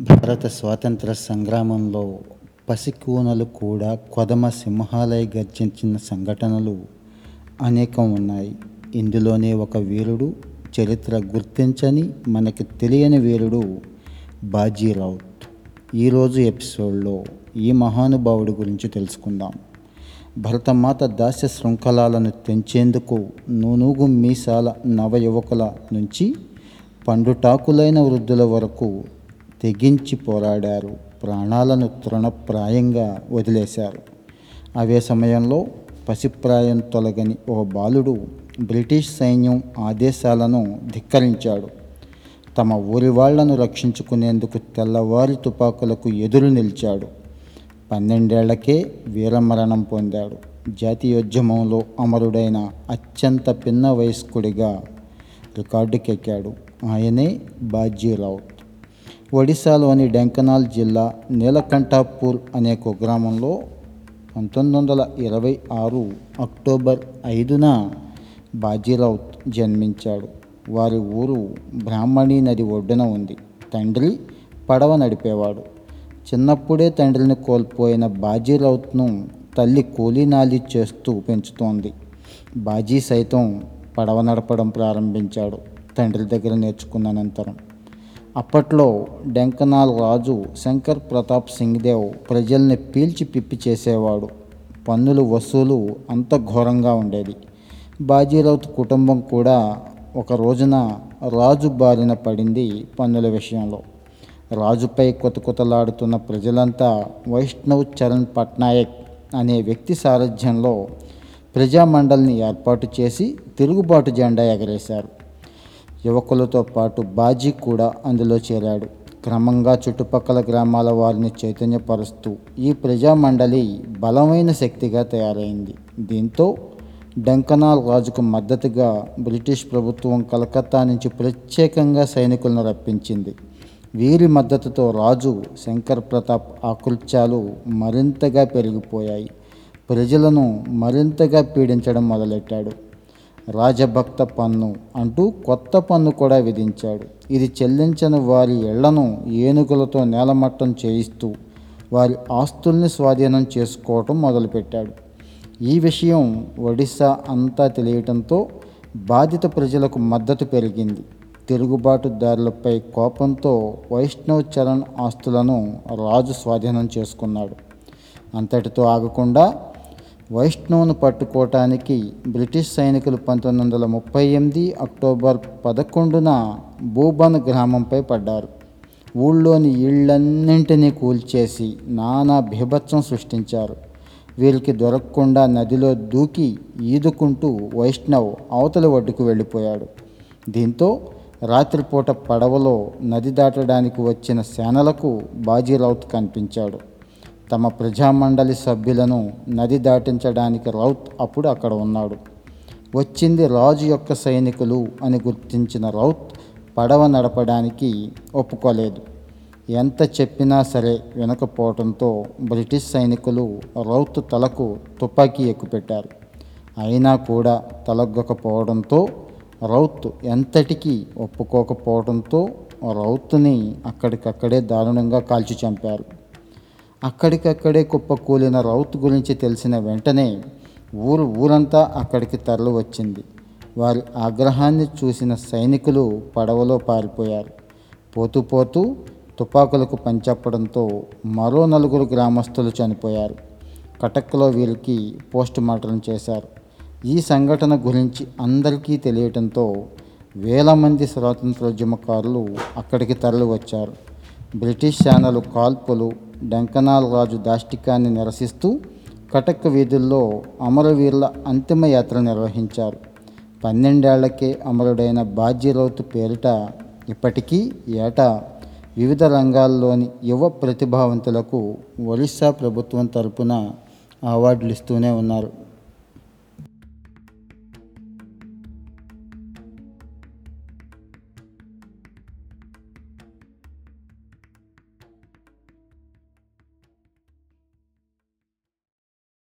భారత స్వాతంత్ర సంగ్రామంలో పసికూనలు కూడా కొదమ సింహాలై గర్జించిన సంఘటనలు అనేకం ఉన్నాయి. ఇందులోనే ఒక వీరుడు చరిత్ర గుర్తించని మనకి తెలియని వీరుడు బాజీ రౌత్. ఈరోజు ఎపిసోడ్లో ఈ మహానుభావుడి గురించి తెలుసుకుందాం. భరతమాత దాస్య శృంఖలాలను తెంచేందుకు నూనూగు మీసాల నవయువకుల నుంచి పండుటాకులైన వృద్ధుల వరకు తెగించి పోరాడారు. ప్రాణాలను తృణప్రాయంగా వదిలేశారు. అవే సమయంలో పసిప్రాయం తొలగని ఓ బాలుడు బ్రిటిష్ సైన్యం ఆదేశాలను ధిక్కరించాడు. తమ ఊరి వాళ్ళను రక్షించుకునేందుకు తెల్లవారి తుపాకులకు ఎదురు నిలిచాడు. పన్నెండేళ్ళకే వీరమరణం పొందాడు. జాతీయోద్యమంలో అమరుడైన అత్యంత పిన్న వయస్కుడిగా రికార్డుకెక్కాడు. ఆయనే బాజీరావు. ఒడిశాలోని డెంకనాల్ జిల్లా నీలకంఠాపూర్ అనే కుగ్రామంలో పంతొమ్మిది వందల ఇరవై ఆరు అక్టోబర్ ఐదున బాజీరావుత్ జన్మించాడు. వారి ఊరు బ్రాహ్మణి నది ఒడ్డున ఉంది. తండ్రి పడవ నడిపేవాడు. చిన్నప్పుడే తండ్రిని కోల్పోయిన బాజీరావుత్ను తల్లి కూలీనాలి చేస్తూ పెంచుతోంది. బాజీ సైతం పడవ నడపడం ప్రారంభించాడు. తండ్రి దగ్గర నేర్చుకున్న అనంతరం అప్పట్లో డెంకనాల్ రాజు శంకర్ ప్రతాప్ సింగ్ దేవ్ ప్రజల్ని పీల్చి పిప్పి చేసేవాడు. పన్నులు వసూలు అంత ఘోరంగా ఉండేది. బాజీరావుత్ కుటుంబం కూడా ఒక రోజున రాజు బారిన పడింది పన్నుల విషయంలో. రాజుపై కొతకొతలాడుతున్న ప్రజలంతా వైష్ణవ్ చరణ్ పట్నాయక్ అనే వ్యక్తి సారథ్యంలో ప్రజామండలిని ఏర్పాటు చేసి తిరుగుబాటు జెండా ఎగరేశారు. యువకులతో పాటు బాజీ కూడా అందులో చేరాడు. క్రమంగా చుట్టుపక్కల గ్రామాల వారిని చైతన్యపరుస్తూ ఈ ప్రజామండలి బలమైన శక్తిగా తయారైంది. దీంతో డెంకనాల్ రాజుకు మద్దతుగా బ్రిటిష్ ప్రభుత్వం కలకత్తా నుంచి ప్రత్యేకంగా సైనికులను రప్పించింది. వీరి మద్దతుతో రాజు శంకర్ ప్రతాప్ ఆకృత్యాలు మరింతగా పెరిగిపోయాయి. ప్రజలను మరింతగా పీడించడం మొదలెట్టాడు. రాజభక్త పన్ను అంటూ కొత్త పన్ను కూడా విధించాడు. ఇది చెల్లించని వారి ఇళ్ళను ఏనుగులతో నేలమట్టం చేయిస్తూ వారి ఆస్తుల్ని స్వాధీనం చేసుకోవటం మొదలుపెట్టాడు. ఈ విషయం ఒడిశా అంతా తెలియటంతో బాధిత ప్రజలకు మద్దతు పెరిగింది. తిరుగుబాటుదారులపై కోపంతో వైష్ణవ్ చరణ్ ఆస్తులను రాజు స్వాధీనం చేసుకున్నాడు. అంతటితో ఆగకుండా వైష్ణవ్ను పట్టుకోవటానికి బ్రిటిష్ సైనికులు పంతొమ్మిది వందల ముప్పై ఎనిమిది అక్టోబర్ పదకొండున భూబన్ గ్రామంపై పడ్డారు. ఊళ్ళోని ఇళ్ళన్నింటినీ కూల్చేసి నానా బీభత్సం సృష్టించారు. వీరికి దొరకకుండా నదిలో దూకి ఈదుకుంటూ వైష్ణవ్ అవతల ఒడ్డుకు వెళ్ళిపోయాడు. దీంతో రాత్రిపూట పడవలో నది దాటడానికి వచ్చిన సేనలకు బాజీరావుత్ కనిపించాడు. తమ ప్రజామండలి సభ్యులను నది దాటించడానికి రౌత్ అప్పుడు అక్కడ ఉన్నాడు. వచ్చింది రాజు యొక్క సైనికులు అని గుర్తించిన రౌత్ పడవ నడపడానికి ఒప్పుకోలేదు. ఎంత చెప్పినా సరే వినకపోవడంతో బ్రిటిష్ సైనికులు రౌత్ తలకు తుపాకీ ఎక్కుపెట్టారు. అయినా కూడా తలగ్గకపోవడంతో రౌత్ ఎంతటికీ ఒప్పుకోకపోవడంతో రౌత్ని అక్కడికక్కడే దారుణంగా కాల్చి చంపారు. అక్కడికక్కడే కుప్పకూలిన రౌత్ గురించి తెలిసిన వెంటనే ఊరు ఊరంతా అక్కడికి తరలి వచ్చింది వారి ఆగ్రహాన్ని చూసిన సైనికులు పడవలో పారిపోయారు. పోతూ పోతూ తుపాకులకు పంచప్పడంతో మరో నలుగురు గ్రామస్తులు చనిపోయారు. కటక్లో వీరికి పోస్ట్ మార్టం చేశారు. ఈ సంఘటన గురించి అందరికీ తెలియటంతో వేల మంది స్వాతంత్రోద్యమకారులు అక్కడికి తరలి వచ్చారు బ్రిటిష్ సేనలు కాల్పులు డెంకనాల్ రాజు దాష్టికాన్ని నిరసిస్తూ కటక్ వీధుల్లో అమరవీరుల అంతిమ యాత్ర నిర్వహించారు. పన్నెండేళ్ళకే అమరుడైన బాజీరౌత్ పేరిట ఇప్పటికీ ఏటా వివిధ రంగాల్లోని యువ ప్రతిభావంతులకు ఒరిస్సా ప్రభుత్వం తరపున అవార్డులు ఇస్తూనే ఉన్నారు.